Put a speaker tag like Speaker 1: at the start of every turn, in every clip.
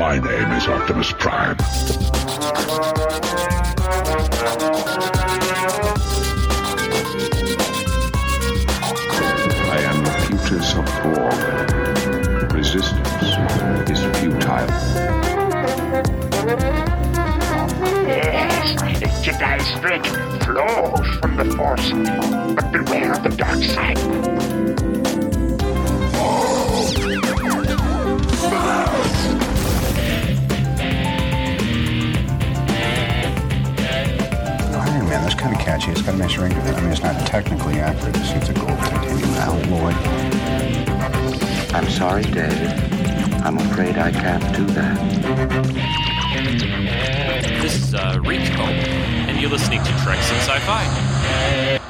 Speaker 1: My name is Optimus Prime. I am the Locutus of Borg. Resistance is futile.
Speaker 2: Yes, the Jedi strength flows from the Force, but beware of the dark side.
Speaker 3: Kind of catchy. It's got a nice ring to it. I mean, it's not technically accurate. The suit's a gold titanium alloy.
Speaker 4: I'm sorry, Dave. I'm afraid I can't do that.
Speaker 5: This is uh, Rico, and you're listening to Treks and Sci-Fi.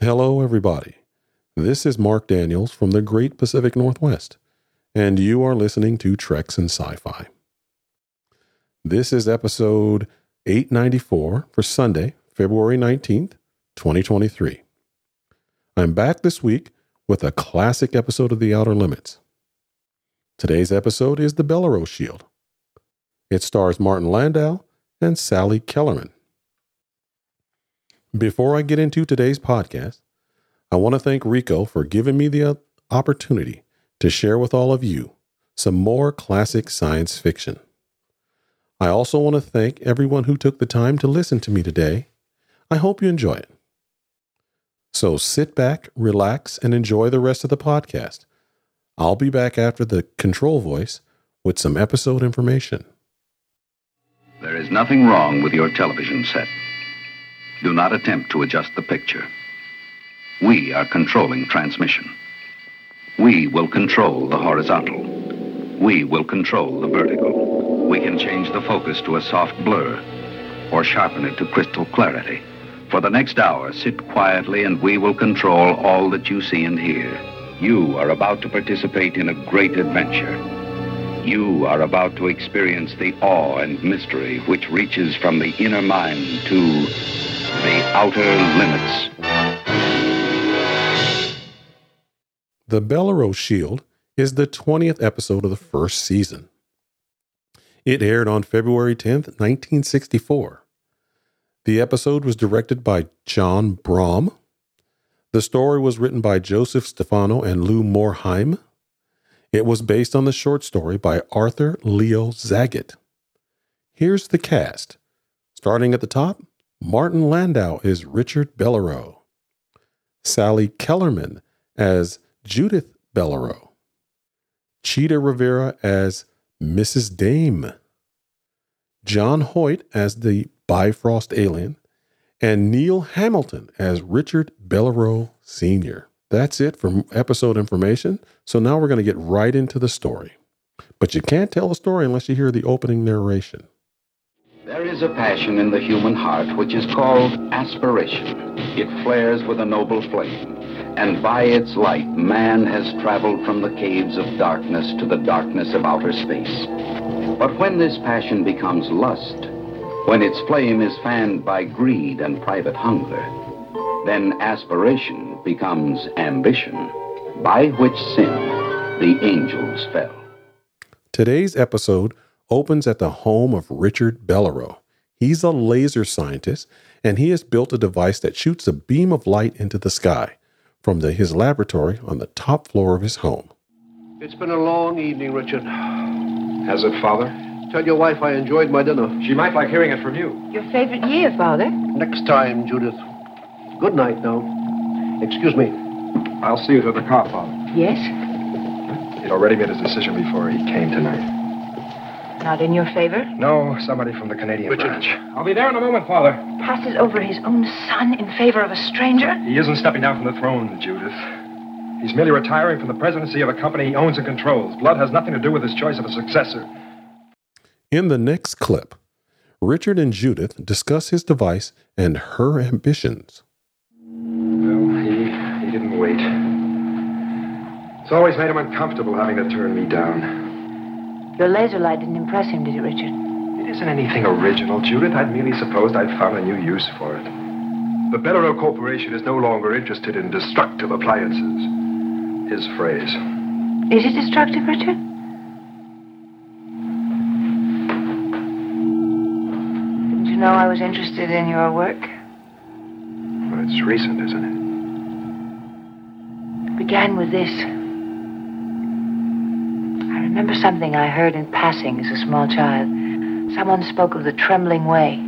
Speaker 6: Hello, everybody. This is Mark Daniels from the Great Pacific Northwest, and you are listening to Treks and Sci-Fi. This is episode 894 for Sunday, February 19th, 2023. I'm back this week with a classic episode of The Outer Limits. Today's episode is The Bellero Shield. It stars Martin Landau and Sally Kellerman. Before I get into today's podcast, I want to thank Rico for giving me the opportunity to share with all of you some more classic science fiction. I also want to thank everyone who took the time to listen to me today. I hope you enjoy it. So sit back, relax, and enjoy the rest of the podcast. I'll be back after the control voice with some episode information.
Speaker 7: There is nothing wrong with your television set. Do not attempt to adjust the picture. We are controlling transmission. We will control the horizontal. We will control the vertical. We can change the focus to a soft blur or sharpen it to crystal clarity. For the next hour, sit quietly and we will control all that you see and hear. You are about to participate in a great adventure. You are about to experience the awe and mystery which reaches from the inner mind to the outer limits.
Speaker 6: The Bellero Shield is the 20th episode of the first season. It aired on February 10th, 1964. The episode was directed by John Brahm. The story was written by Joseph Stefano and Lou Morheim. It was based on the short story by Arthur Leo Zagat. Here's the cast. Starting at the top, Martin Landau is Richard Bellero. Sally Kellerman as Judith Bellero. Chita Rivera as Mrs. Dame. John Hoyt as the Bifrost alien. And Neil Hamilton as Richard Bellero Sr. That's it for episode information. So now we're going to get right into the story. But you can't tell a story unless you hear the opening narration.
Speaker 7: There is a passion in the human heart which is called aspiration. It flares with a noble flame, and by its light, man has traveled from the caves of darkness to the darkness of outer space. But when this passion becomes lust, when its flame is fanned by greed and private hunger, then aspiration becomes ambition, by which sin the angels fell.
Speaker 6: Today's episode opens at the home of Richard Bellero. He's a laser scientist, and he has built a device that shoots a beam of light into the sky from the, his laboratory on the top floor of his home.
Speaker 8: It's been a long evening, Richard.
Speaker 9: Has it, Father?
Speaker 8: Tell your wife I enjoyed my dinner.
Speaker 9: She might like hearing it from you.
Speaker 10: Your favorite year, Father?
Speaker 8: Next time, Judith. Good night now. Excuse me.
Speaker 9: I'll see you to the car, Father.
Speaker 10: Yes?
Speaker 9: He'd already made his decision before he came tonight.
Speaker 10: Not in your favor?
Speaker 9: No, somebody from the Canadian
Speaker 8: Richard.
Speaker 9: branch. I'll be there in a moment, Father.
Speaker 10: Passes over his own son in favor of a stranger?
Speaker 9: He isn't stepping down from the throne, Judith. He's merely retiring from the presidency of a company he owns and controls. Blood has nothing to do with his choice of a successor.
Speaker 6: In the next clip, Richard and Judith discuss his device and her ambitions.
Speaker 9: Well, he, he didn't wait. It's always made him uncomfortable having to turn me down.
Speaker 10: Your laser light didn't impress him, did it, Richard?
Speaker 9: It isn't anything original, Judith. I'd merely supposed I'd found a new use for it. The Bellero Corporation is no longer interested in destructive appliances. His phrase.
Speaker 10: Is it destructive, Richard? Didn't you know I was interested in your work?
Speaker 9: Well, it's recent, isn't
Speaker 10: it? It began with this. Remember something I heard in passing as a small child. Someone spoke of the trembling way,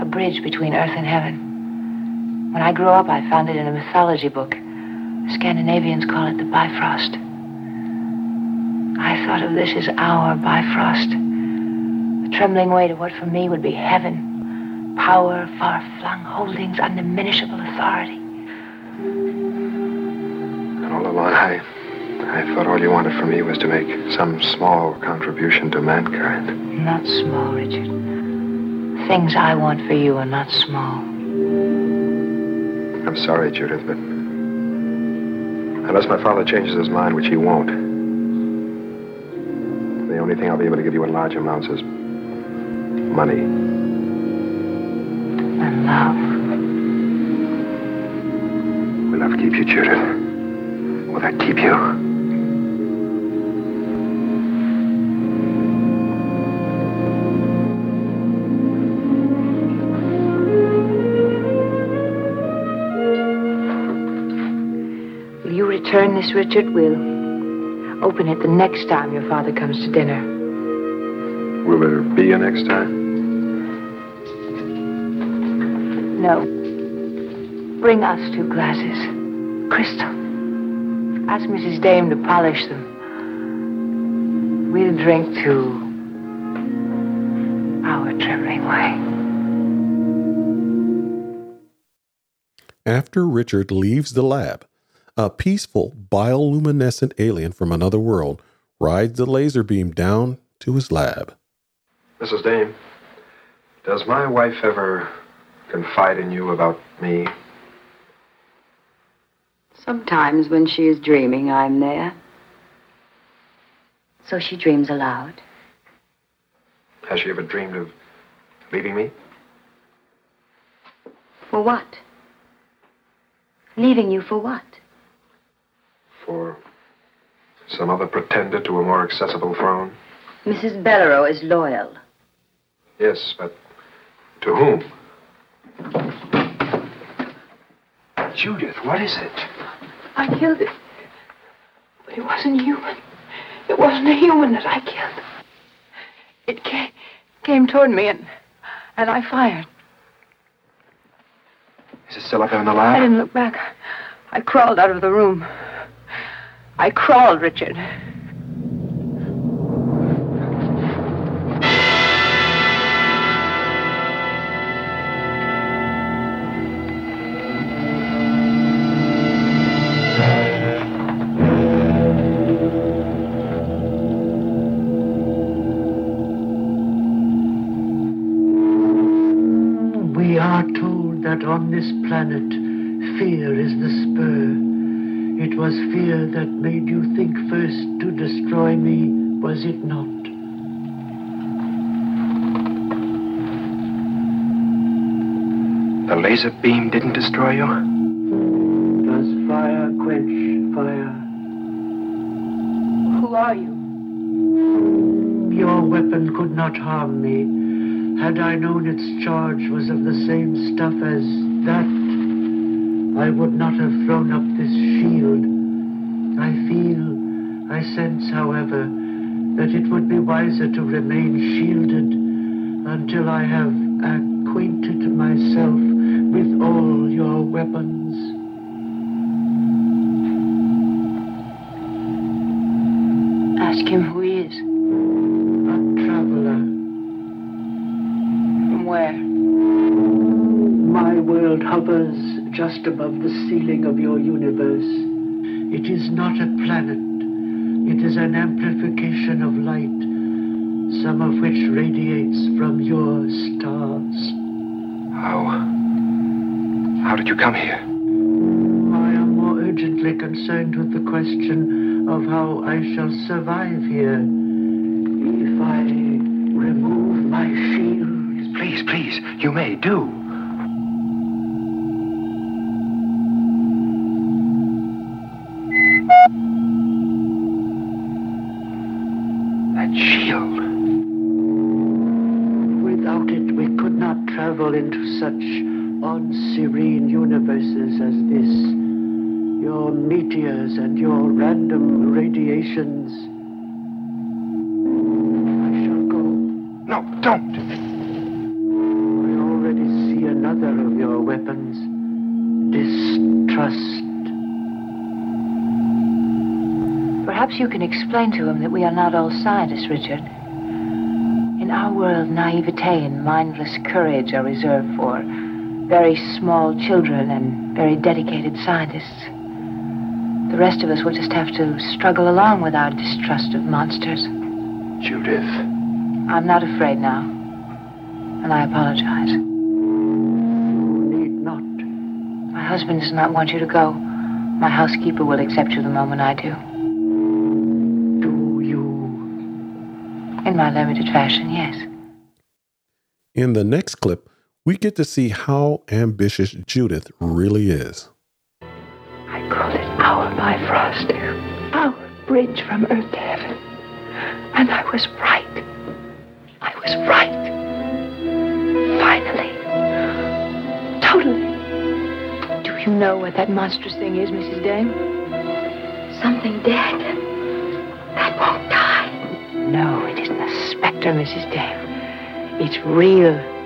Speaker 10: a bridge between earth and heaven. When I grew up, I found it in a mythology book. The Scandinavians call it the Bifrost. I thought of this as our Bifrost. The trembling way to what for me would be heaven. Power, far-flung holdings, undiminishable authority.
Speaker 9: And all along, I, I thought all you wanted from me was to make some small contribution to mankind.
Speaker 10: Not small, Richard. Things I want for you are not small.
Speaker 9: I'm sorry, Judith, but unless my father changes his mind, which he won't, the only thing I'll be able to give you in large amounts is money.
Speaker 10: And love.
Speaker 9: Will love keep you, Judith? Will that keep you?
Speaker 10: This, Richard, we'll open it the next time your father comes to dinner.
Speaker 9: Will there be a next time?
Speaker 10: No. Bring us two glasses. Crystal. Ask Mrs. Dame to polish them. We'll drink to our trembling way.
Speaker 6: After Richard leaves the lab, a peaceful bioluminescent alien from another world rides the laser beam down to his lab.
Speaker 9: Mrs. Dame, does my wife ever confide in you about me?
Speaker 11: Sometimes when she is dreaming, I'm there. So she dreams aloud.
Speaker 9: Has she ever dreamed of leaving me?
Speaker 11: For what? Leaving you for what?
Speaker 9: For some other pretender to a more accessible throne?
Speaker 11: Mrs. Bellero is loyal.
Speaker 9: Yes, but to whom? Judith, what is it?
Speaker 10: I killed it. But it wasn't human. It wasn't a human that I killed. It came, came toward me and, and I fired.
Speaker 9: Is it still up there in the lab?
Speaker 10: I didn't look back. I crawled out of the room. I crawled, Richard.
Speaker 9: Laser beam didn't destroy you?
Speaker 12: Does fire quench fire?
Speaker 10: Who are you?
Speaker 12: Your weapon could not harm me. Had I known its charge was of the same stuff as that I would not have thrown up this shield. I feel, I sense, however, that it would be wiser to remain shielded until I have acquainted myself with all your weapons.
Speaker 10: Ask him who he is.
Speaker 12: A traveler.
Speaker 10: From where?
Speaker 12: My world hovers just above the ceiling of your universe. It is not a planet. It is an amplification of light, some of which radiates from your stars.
Speaker 9: How? How did you come here?
Speaker 12: I am more urgently concerned with the question of how I shall survive here. If I remove my shield.
Speaker 9: Please, please, you may do.
Speaker 12: And your random radiations. I shall go.
Speaker 9: No, don't.
Speaker 12: I already see another of your weapons. Distrust.
Speaker 10: Perhaps you can explain to him that we are not all scientists, Richard. In our world, naivete and mindless courage are reserved for very small children and very dedicated scientists. The rest of us will just have to struggle along with our distrust of monsters.
Speaker 9: Judith.
Speaker 10: I'm not afraid now. And I apologize.
Speaker 12: You need not.
Speaker 10: My husband does not want you to go. My housekeeper will accept you the moment I do.
Speaker 12: Do you?
Speaker 10: In my limited fashion, yes.
Speaker 6: In the next clip, we get to see how ambitious Judith really is.
Speaker 10: Called it our Bifrost, our bridge from earth to heaven. And I was right. I was right. Finally. Totally. Do you know what that monstrous thing is, Mrs. Dame?
Speaker 11: Something dead. That won't die.
Speaker 10: No, it isn't a specter, Mrs. Dame. It's real.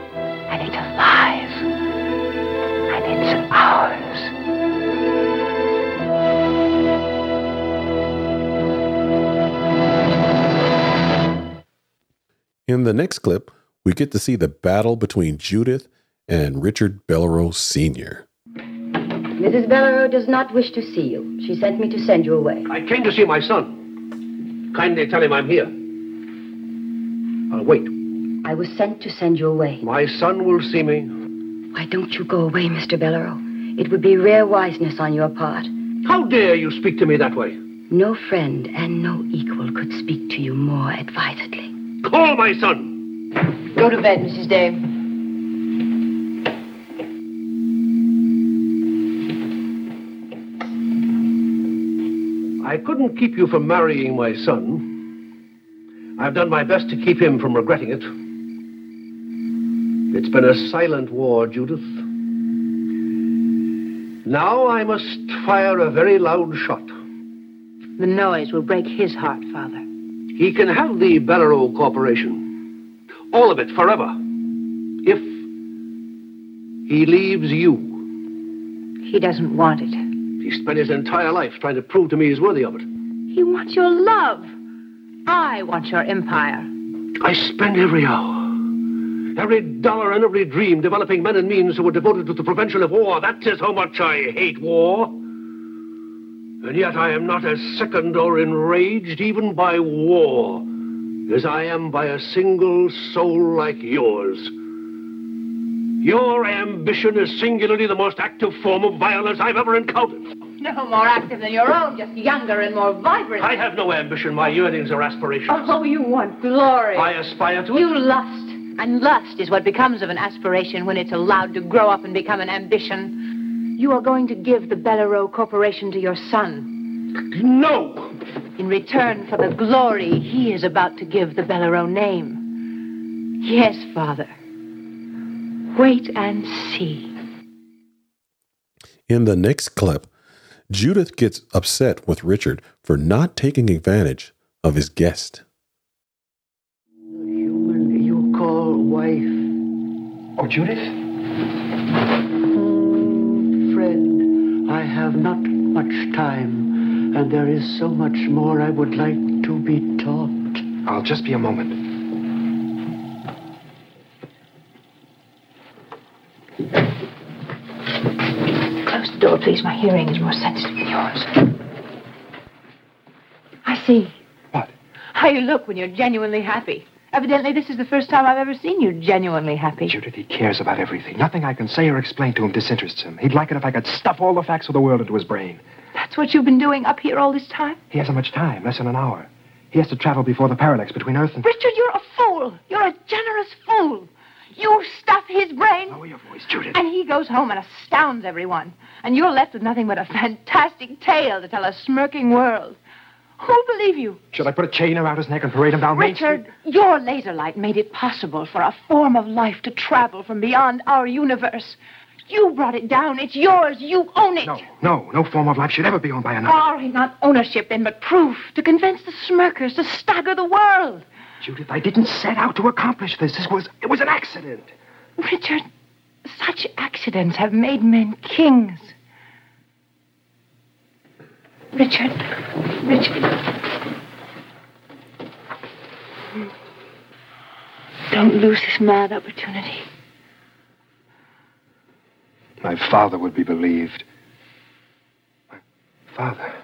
Speaker 6: In the next clip, we get to see the battle between Judith and Richard Bellerose Sr.
Speaker 11: Mrs. Bellero does not wish to see you. She sent me to send you away.
Speaker 8: I came to see my son. Kindly tell him I'm here. I'll wait.
Speaker 11: I was sent to send you away.
Speaker 8: My son will see me.
Speaker 11: Why don't you go away, Mr. Bellero? It would be rare wiseness on your part.
Speaker 8: How dare you speak to me that way?
Speaker 11: No friend and no equal could speak to you more advisedly.
Speaker 8: Call my son.
Speaker 10: Go to bed, Mrs. Dame.
Speaker 8: I couldn't keep you from marrying my son. I've done my best to keep him from regretting it. It's been a silent war, Judith. Now I must fire a very loud shot.
Speaker 10: The noise will break his heart, Father.
Speaker 8: He can have the Bellero Corporation. All of it, forever. If he leaves you.
Speaker 10: He doesn't want it.
Speaker 8: He spent his entire life trying to prove to me he's worthy of it.
Speaker 10: He wants your love. I want your empire.
Speaker 8: I spend every hour, every dollar, and every dream developing men and means who are devoted to the prevention of war. That is how much I hate war. And yet I am not as sickened or enraged even by war as I am by a single soul like yours. Your ambition is singularly the most active form of violence I've ever encountered.
Speaker 10: No more active than your own, just younger and more vibrant.
Speaker 8: I have no ambition. My yearnings are aspirations.
Speaker 10: Oh, you want glory.
Speaker 8: I aspire to it.
Speaker 10: You lust. And lust is what becomes of an aspiration when it's allowed to grow up and become an ambition. You are going to give the Bellero Corporation to your son.
Speaker 8: No!
Speaker 10: In return for the glory he is about to give the Bellero name. Yes, Father. Wait and see.
Speaker 6: In the next clip, Judith gets upset with Richard for not taking advantage of his guest.
Speaker 12: The human you call wife.
Speaker 9: Oh, Judith?
Speaker 12: I have not much time, and there is so much more I would like to be taught.
Speaker 9: I'll just be a moment.
Speaker 10: Close the door, please. My hearing is more sensitive than yours. I see.
Speaker 9: What?
Speaker 10: How you look when you're genuinely happy. Evidently, this is the first time I've ever seen you genuinely happy.
Speaker 9: Judith, he cares about everything. Nothing I can say or explain to him disinterests him. He'd like it if I could stuff all the facts of the world into his brain.
Speaker 10: That's what you've been doing up here all this time?
Speaker 9: He hasn't much time, less than an hour. He has to travel before the parallax between Earth and.
Speaker 10: Richard, you're a fool. You're a generous fool. You stuff his brain.
Speaker 9: Lower your voice, Judith.
Speaker 10: And he goes home and astounds everyone. And you're left with nothing but a fantastic tale to tell a smirking world. Who'll believe you?
Speaker 9: Should I put a chain around his neck and parade him down Main
Speaker 10: Richard,
Speaker 9: Street?
Speaker 10: your laser light made it possible for a form of life to travel from beyond our universe. You brought it down. It's yours. You own it.
Speaker 9: No, no, no form of life should ever be owned by another.
Speaker 10: All right, not ownership then, but proof to convince the smirkers, to stagger the world.
Speaker 9: Judith, I didn't set out to accomplish this. This was it was an accident.
Speaker 10: Richard, such accidents have made men kings. Richard, Richard. Don't lose this mad opportunity.
Speaker 9: My father would be believed. My father.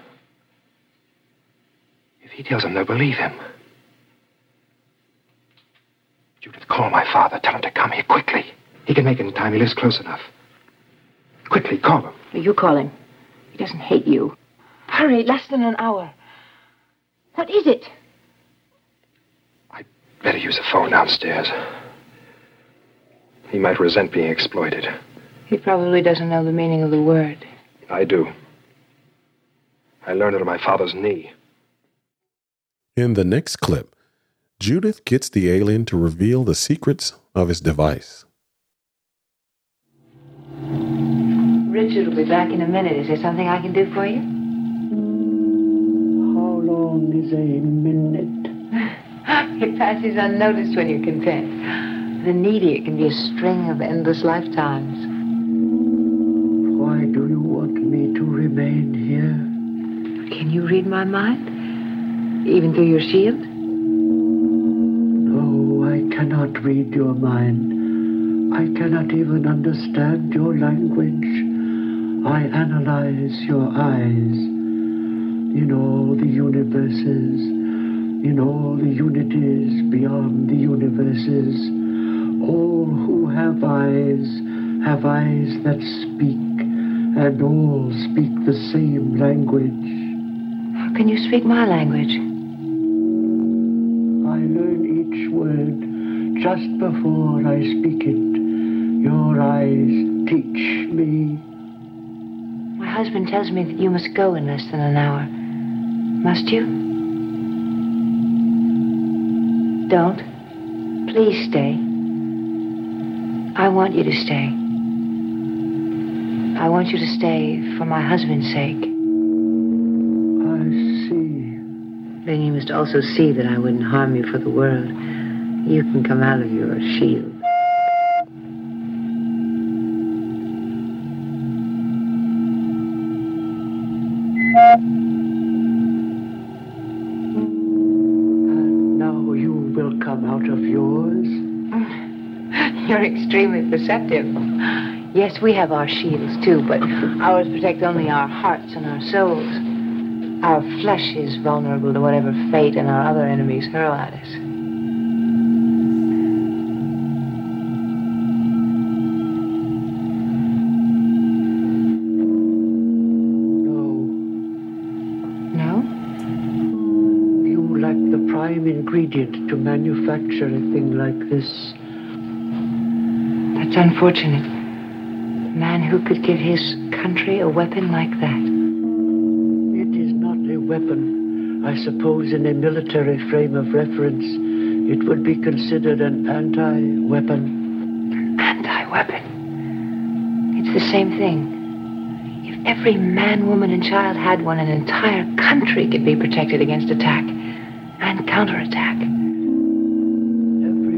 Speaker 9: If he tells them they'll believe him. Judith, call my father. Tell him to come here quickly. He can make it in time. He lives close enough. Quickly, call him.
Speaker 10: You call him. He doesn't hate you. Hurry, less than an hour. What is it?
Speaker 9: I'd better use the phone downstairs. He might resent being exploited.
Speaker 10: He probably doesn't know the meaning of the word.
Speaker 9: I do. I learned it on my father's knee.
Speaker 6: In the next clip, Judith gets the alien to reveal the secrets of his device.
Speaker 10: Richard will be back in a minute. Is there something I can do for you?
Speaker 12: Is a minute?
Speaker 10: It passes unnoticed when you're content. The needy, it can be a string of endless lifetimes.
Speaker 12: Why do you want me to remain here?
Speaker 10: Can you read my mind? Even through your shield?
Speaker 12: No, I cannot read your mind. I cannot even understand your language. I analyze your eyes in all the universes in all the unities beyond the universes. All who have eyes have eyes that speak, and all speak the same language.
Speaker 10: How can you speak my language?
Speaker 12: I learn each word just before I speak it. Your eyes teach me.
Speaker 10: My husband tells me that you must go in less than an hour. Must you? Don't. Please stay. I want you to stay. I want you to stay for my husband's sake.
Speaker 12: I see.
Speaker 10: Then you must also see that I wouldn't harm you for the world. You can come out of your shield. Yes, we have our shields too, but ours protect only our hearts and our souls. Our flesh is vulnerable to whatever fate and our other enemies hurl at us.
Speaker 12: No. No? You lack the prime ingredient to manufacture a thing like this.
Speaker 10: It's unfortunate. A man who could give his country a weapon like that.
Speaker 12: It is not a weapon. I suppose in a military frame of reference, it would be considered an anti-weapon.
Speaker 10: Anti-weapon. It's the same thing. If every man, woman, and child had one, an entire country could be protected against attack and counterattack Every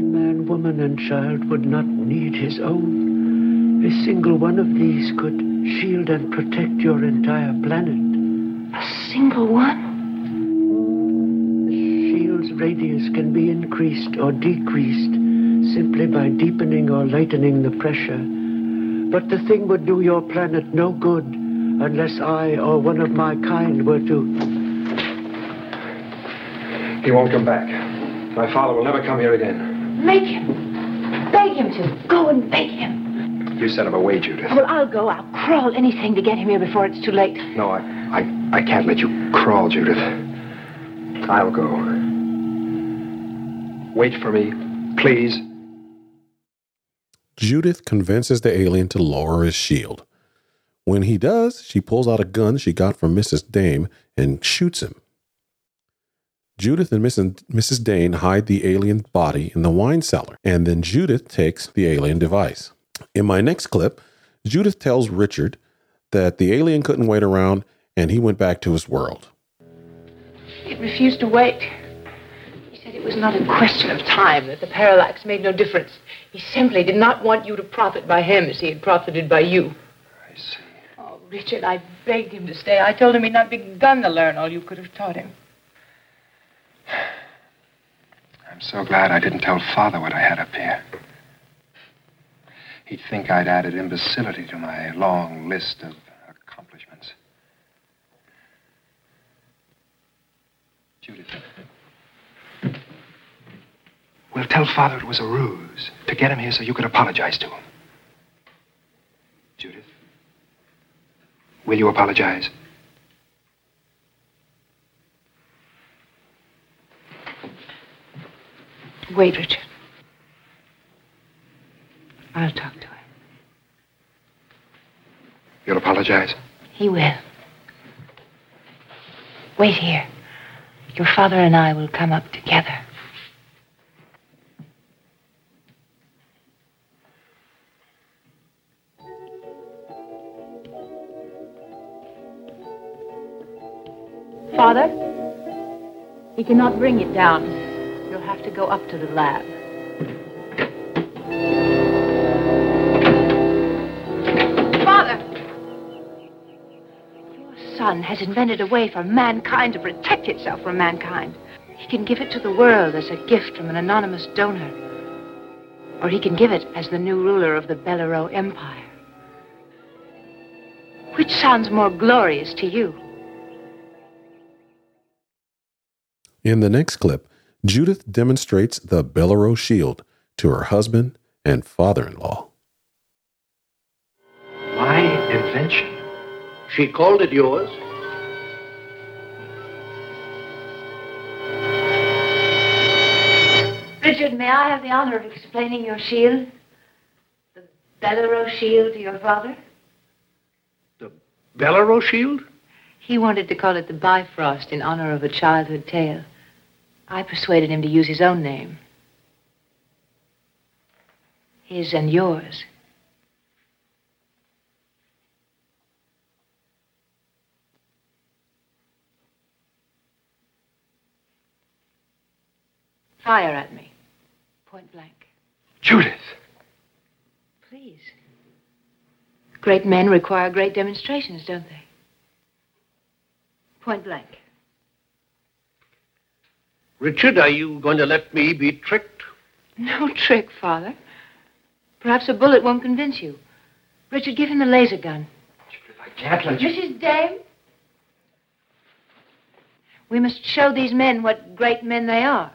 Speaker 10: man,
Speaker 12: woman and child would not need his own. A single one of these could shield and protect your entire planet.
Speaker 10: A single one?
Speaker 12: The shield's radius can be increased or decreased simply by deepening or lightening the pressure. But the thing would do your planet no good unless I or one of my kind were to
Speaker 9: He won't come back. My father will never come here again.
Speaker 10: Make him. Beg him to. Go and beg him.
Speaker 9: You sent him away, Judith.
Speaker 10: Well, I'll go. I'll crawl anything to get him here before it's too late.
Speaker 9: No, I, I, I can't let you crawl, Judith. I'll go. Wait for me, please.
Speaker 6: Judith convinces the alien to lower his shield. When he does, she pulls out a gun she got from Mrs. Dame and shoots him. Judith and Mrs. Dame hide the alien body in the wine cellar, and then Judith takes the alien device. In my next clip, Judith tells Richard that the alien couldn't wait around and he went back to his world.
Speaker 10: He refused to wait. He said it was not a question of time, that the parallax made no difference. He simply did not want you to profit by him as he had profited by you.
Speaker 9: I see.
Speaker 10: Oh, Richard, I begged him to stay. I told him he'd not begun to learn all you could have taught him.
Speaker 9: I'm so glad I didn't tell Father what I had up here. He'd think I'd added imbecility to my long list of accomplishments. Judith. We'll tell Father it was a ruse to get him here so you could apologize to him. Judith, will you apologize?
Speaker 10: Wait, Richard. I'll talk to him.
Speaker 9: You'll apologize?
Speaker 10: He will. Wait here. Your father and I will come up together. Father, he cannot bring it down. You'll have to go up to the lab. Father! Your son has invented a way for mankind to protect itself from mankind. He can give it to the world as a gift from an anonymous donor. Or he can give it as the new ruler of the Bellero Empire. Which sounds more glorious to you?
Speaker 6: In the next clip, Judith demonstrates the Bellero shield to her husband and father in law.
Speaker 8: My invention. She called it yours.
Speaker 10: Richard, may I have the honor of explaining your shield? The Bellero shield to your father?
Speaker 8: Bellero shield?
Speaker 10: He wanted to call it the Bifrost in honor of a childhood tale. I persuaded him to use his own name. His and yours. Fire at me. Point blank.
Speaker 9: Judith!
Speaker 10: Please. Great men require great demonstrations, don't they? Point blank.
Speaker 8: Richard, are you going to let me be tricked?
Speaker 10: No trick, Father. Perhaps a bullet won't convince you. Richard, give him the laser gun.
Speaker 9: I can't let you.
Speaker 10: Mrs. Dame? We must show these men what great men they are.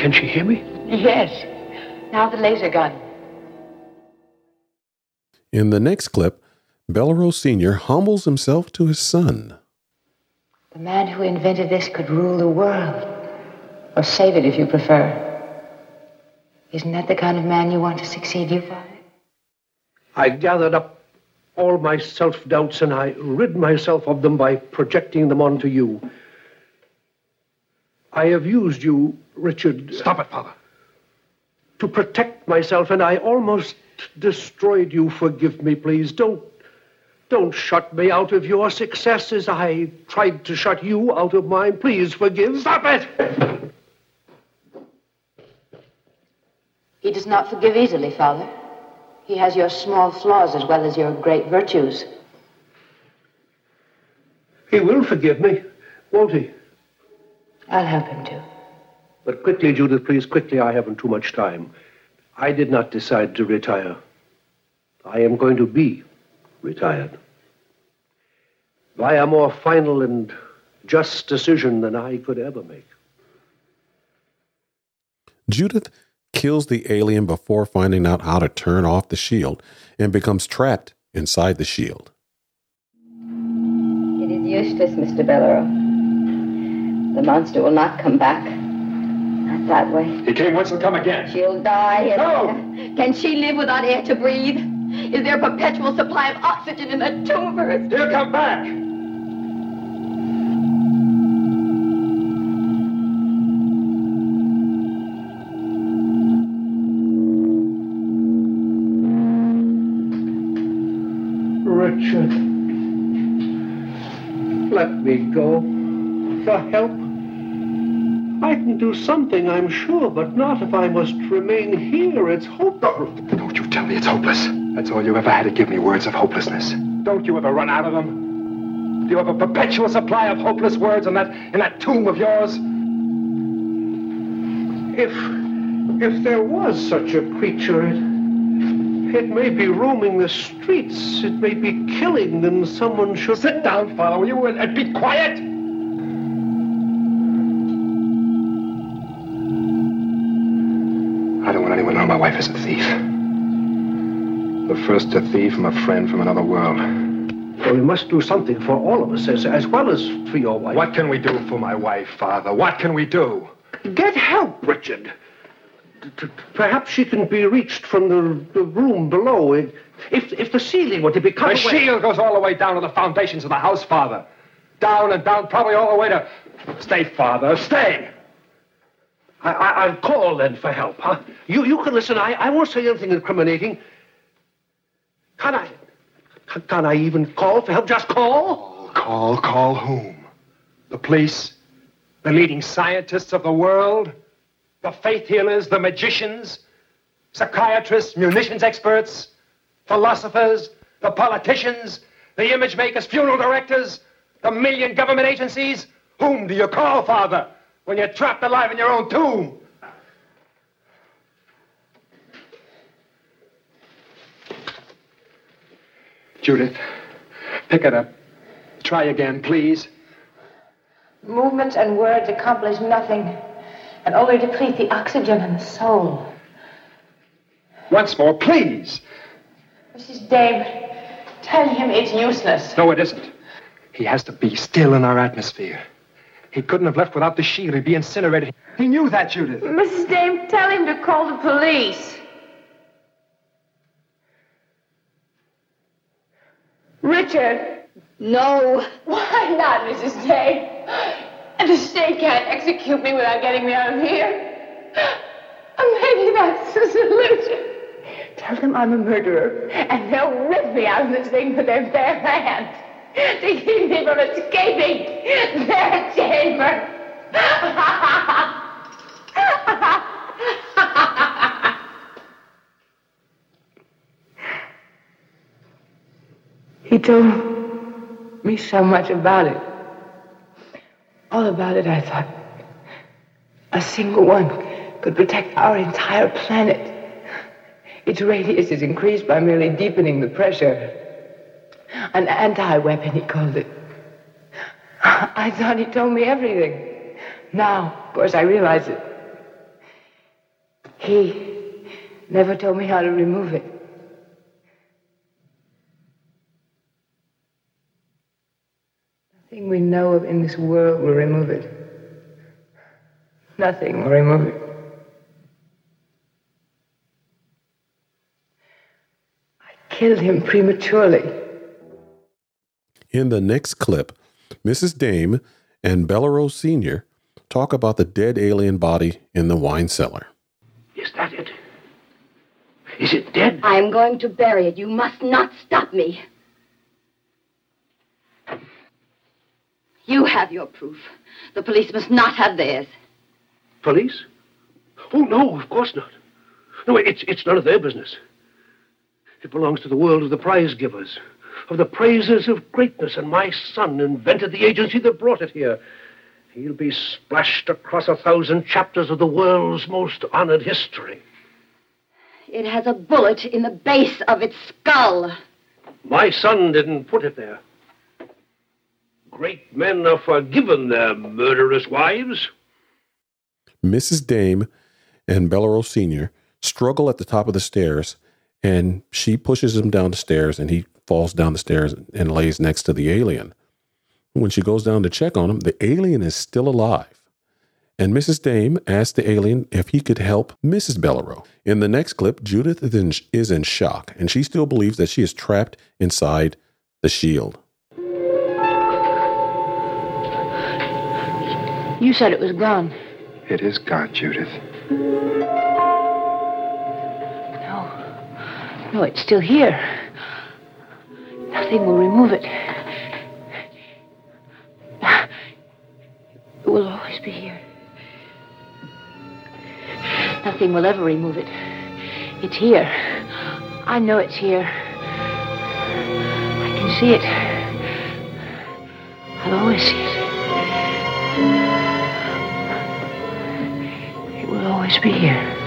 Speaker 8: Can she hear me?
Speaker 10: Yes. Now the laser gun.
Speaker 6: In the next clip, Bellero Sr. humbles himself to his son.
Speaker 10: The man who invented this could rule the world. Or save it if you prefer. Isn't that the kind of man you want to succeed you, Father?
Speaker 8: I gathered up all my self doubts and I rid myself of them by projecting them onto you. I have used you, Richard.
Speaker 9: Stop it, Father.
Speaker 8: To protect myself, and I almost destroyed you. Forgive me, please. Don't. Don't shut me out of your success as I tried to shut you out of mine. Please forgive.
Speaker 9: Stop it!
Speaker 10: He does not forgive easily, Father. He has your small flaws as well as your great virtues.
Speaker 8: He will forgive me, won't he?
Speaker 10: I'll help him to.
Speaker 8: But quickly, Judith, please, quickly. I haven't too much time. I did not decide to retire. I am going to be retired. By a more final and just decision than I could ever make.
Speaker 6: Judith kills the alien before finding out how to turn off the shield and becomes trapped inside the shield.
Speaker 11: It is useless, Mr. Bellero. The monster will not come back. Not that way.
Speaker 9: He came once and come again.
Speaker 11: She'll die. and-
Speaker 9: No!
Speaker 11: Can she live without air to breathe? Is there a perpetual supply of oxygen in that tomb of hers?
Speaker 9: He'll come back.
Speaker 8: Richard, let me go. For help. I can do something, I'm sure, but not if I must remain here. It's hopeless.
Speaker 9: Don't you tell me it's hopeless. That's all you ever had to give me words of hopelessness. Don't you ever run out of them? Do you have a perpetual supply of hopeless words in that in that tomb of yours?
Speaker 8: If if there was such a creature, it it may be roaming the streets. It may be killing, and someone should
Speaker 9: sit down, Father, you, and, and be quiet. Wife is a thief. The first a thief from a friend from another world.
Speaker 8: Well, we must do something for all of us, as, as well as for your wife.
Speaker 9: What can we do for my wife, Father? What can we do?
Speaker 8: Get help, Richard. Perhaps she can be reached from the, the room below. If, if the ceiling were to be cut
Speaker 9: The
Speaker 8: away...
Speaker 9: shield goes all the way down to the foundations of the house, Father. Down and down, probably all the way to. Stay, Father, stay.
Speaker 8: I, I, I'll call then for help, huh? You, you can listen. I, I won't say anything incriminating. Can I? Can, I even call for help? Just call?
Speaker 9: Call, call whom? The police? The leading scientists of the world? The faith healers? The magicians? Psychiatrists? Munitions experts? Philosophers? The politicians? The image makers? Funeral directors? The million government agencies? Whom do you call, Father, when you're trapped alive in your own tomb? Judith, pick it up. Try again, please.
Speaker 10: Movements and words accomplish nothing and only deplete the oxygen in the soul.
Speaker 9: Once more, please.
Speaker 10: Mrs. Dame, tell him it's useless.
Speaker 9: No, it isn't. He has to be still in our atmosphere. He couldn't have left without the shield. He'd be incinerated. He knew that, Judith.
Speaker 10: Mrs. Dame, tell him to call the police. Richard.
Speaker 11: No.
Speaker 10: Why not, Mrs. Dame? The state can't execute me without getting me out of here. Maybe that's the solution. Tell them I'm a murderer, and they'll rip me out of this thing with their bare hands to keep me from escaping their chamber. he told me so much about it. All about it, I thought. A single one could protect our entire planet. Its radius is increased by merely deepening the pressure. An anti-weapon, he called it. I thought he told me everything. Now, of course, I realize it. He never told me how to remove it. Nothing we know of in this world will remove it. Nothing will remove it. I killed him prematurely.
Speaker 6: In the next clip, Mrs. Dame and Bellero Sr. talk about the dead alien body in the wine cellar.
Speaker 8: Is that it? Is it dead?
Speaker 11: I'm going to bury it. You must not stop me. You have your proof. The police must not have theirs.
Speaker 8: Police? Oh, no, of course not. No, it's, it's none of their business. It belongs to the world of the prize givers, of the praises of greatness, and my son invented the agency that brought it here. He'll be splashed across a thousand chapters of the world's most honored history.
Speaker 11: It has a bullet in the base of its skull.
Speaker 8: My son didn't put it there. Great men are forgiven their murderous wives.
Speaker 6: Mrs. Dame and Bellero Sr. struggle at the top of the stairs, and she pushes him down the stairs, and he falls down the stairs and lays next to the alien. When she goes down to check on him, the alien is still alive. And Mrs. Dame asks the alien if he could help Mrs. Bellero. In the next clip, Judith is is in shock, and she still believes that she is trapped inside the shield.
Speaker 10: You said it was gone.
Speaker 3: It is gone, Judith.
Speaker 10: No. No, it's still here. Nothing will remove it. It will always be here. Nothing will ever remove it. It's here. I know it's here. I can see it. I'll always see it. It will always be here.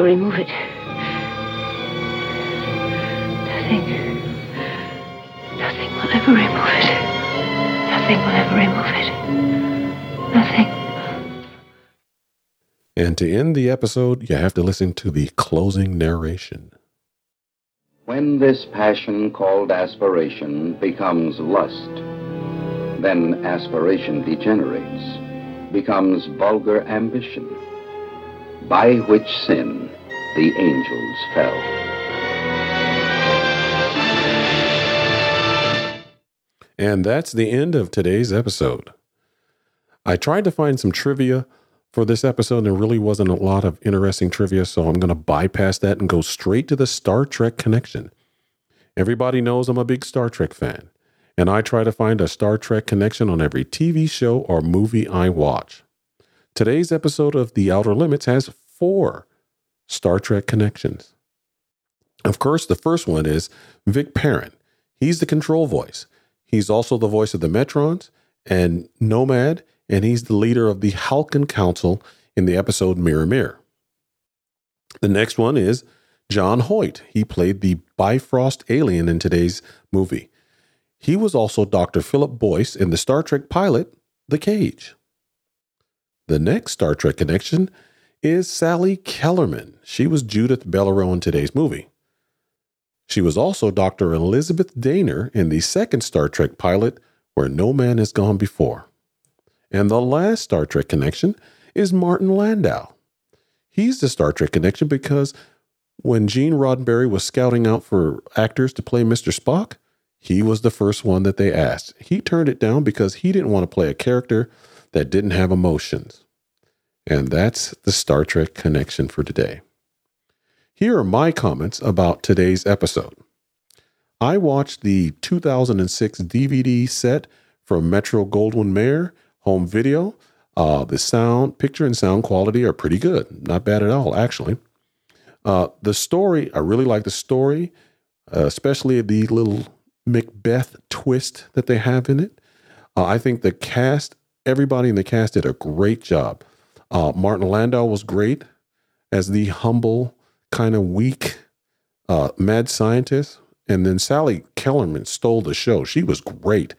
Speaker 10: Nothing will remove it. Nothing. Nothing will ever remove it. Nothing will ever remove it. Nothing.
Speaker 6: And to end the episode, you have to listen to the closing narration.
Speaker 7: When this passion called aspiration becomes lust, then aspiration degenerates, becomes vulgar ambition, by which sin the angels fell.
Speaker 6: And that's the end of today's episode. I tried to find some trivia for this episode. There really wasn't a lot of interesting trivia, so I'm going to bypass that and go straight to the Star Trek connection. Everybody knows I'm a big Star Trek fan, and I try to find a Star Trek connection on every TV show or movie I watch. Today's episode of The Outer Limits has four Star Trek connections. Of course, the first one is Vic Perrin. He's the control voice. He's also the voice of the Metrons and Nomad, and he's the leader of the Halkan Council in the episode Mirror Mirror. The next one is John Hoyt. He played the Bifrost alien in today's movie. He was also Dr. Philip Boyce in the Star Trek pilot, The Cage. The next Star Trek connection is Sally Kellerman. She was Judith Bellero in today's movie. She was also Dr. Elizabeth Dehner in the second Star Trek pilot, Where No Man Has Gone Before. And the last Star Trek connection is Martin Landau. He's the Star Trek connection because when Gene Roddenberry was scouting out for actors to play Mr. Spock, he was the first one that they asked. He turned it down because he didn't want to play a character that didn't have emotions. And that's the Star Trek connection for today. Here are my comments about today's episode. I watched the 2006 DVD set from Metro Goldwyn Mayer home video. Uh, the sound, picture, and sound quality are pretty good. Not bad at all, actually. Uh, the story, I really like the story, uh, especially the little Macbeth twist that they have in it. Uh, I think the cast, everybody in the cast did a great job. Uh, Martin Landau was great as the humble, kind of weak uh, mad scientist. And then Sally Kellerman stole the show. She was great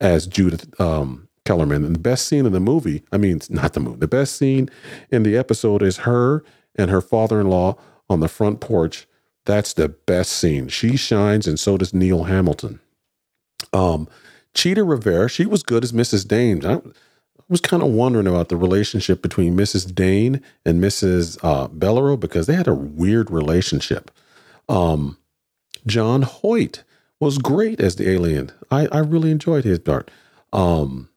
Speaker 6: as Judith um, Kellerman. And the best scene in the movie, I mean, not the movie, the best scene in the episode is her and her father in law on the front porch. That's the best scene. She shines, and so does Neil Hamilton. Um, Chita Rivera, she was good as Mrs. Dame. I, was kind of wondering about the relationship between Mrs. Dame and Mrs. Uh, Bellero because they had a weird relationship. Um, John Hoyt was great as the alien. I, I really enjoyed his part. Um,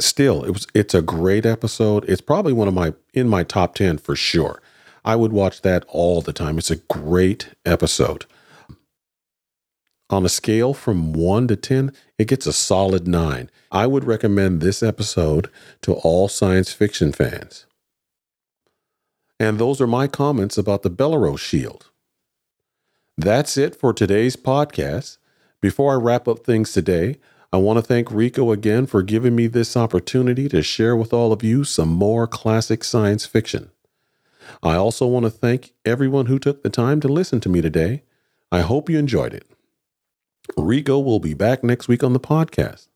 Speaker 6: still, it was it's a great episode. It's probably one of my in my top 10 for sure. I would watch that all the time. It's a great episode. On a scale from 1 to 10, it gets a solid 9. I would recommend this episode to all science fiction fans. And those are my comments about the Bellero Shield. That's it for today's podcast. Before I wrap up things today, I want to thank Rico again for giving me this opportunity to share with all of you some more classic science fiction. I also want to thank everyone who took the time to listen to me today. I hope you enjoyed it. Rico will be back next week on the podcast.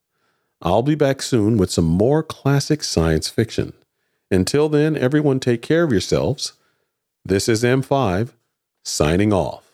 Speaker 6: I'll be back soon with some more classic science fiction. Until then, everyone take care of yourselves. This is M5 signing off.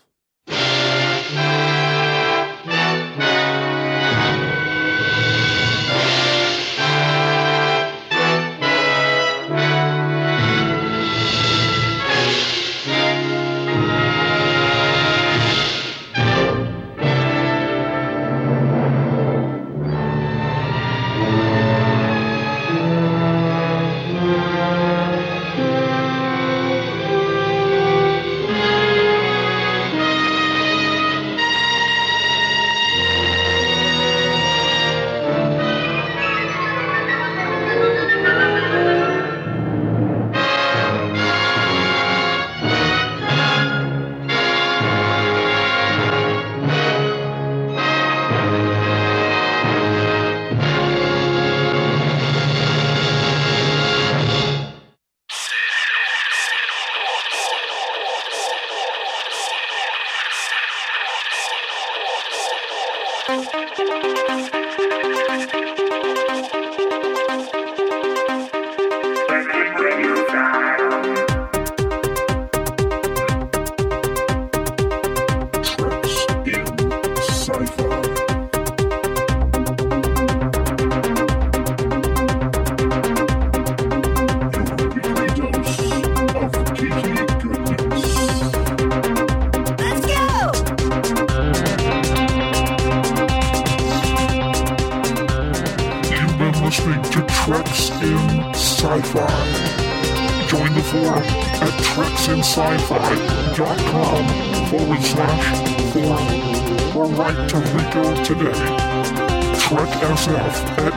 Speaker 2: TrekSF at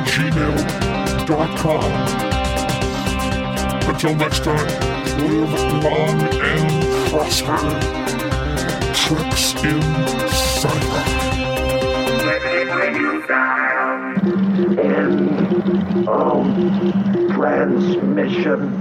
Speaker 2: gmail.com. Until next time, live long and prosper. Treks in
Speaker 13: down. End of transmission.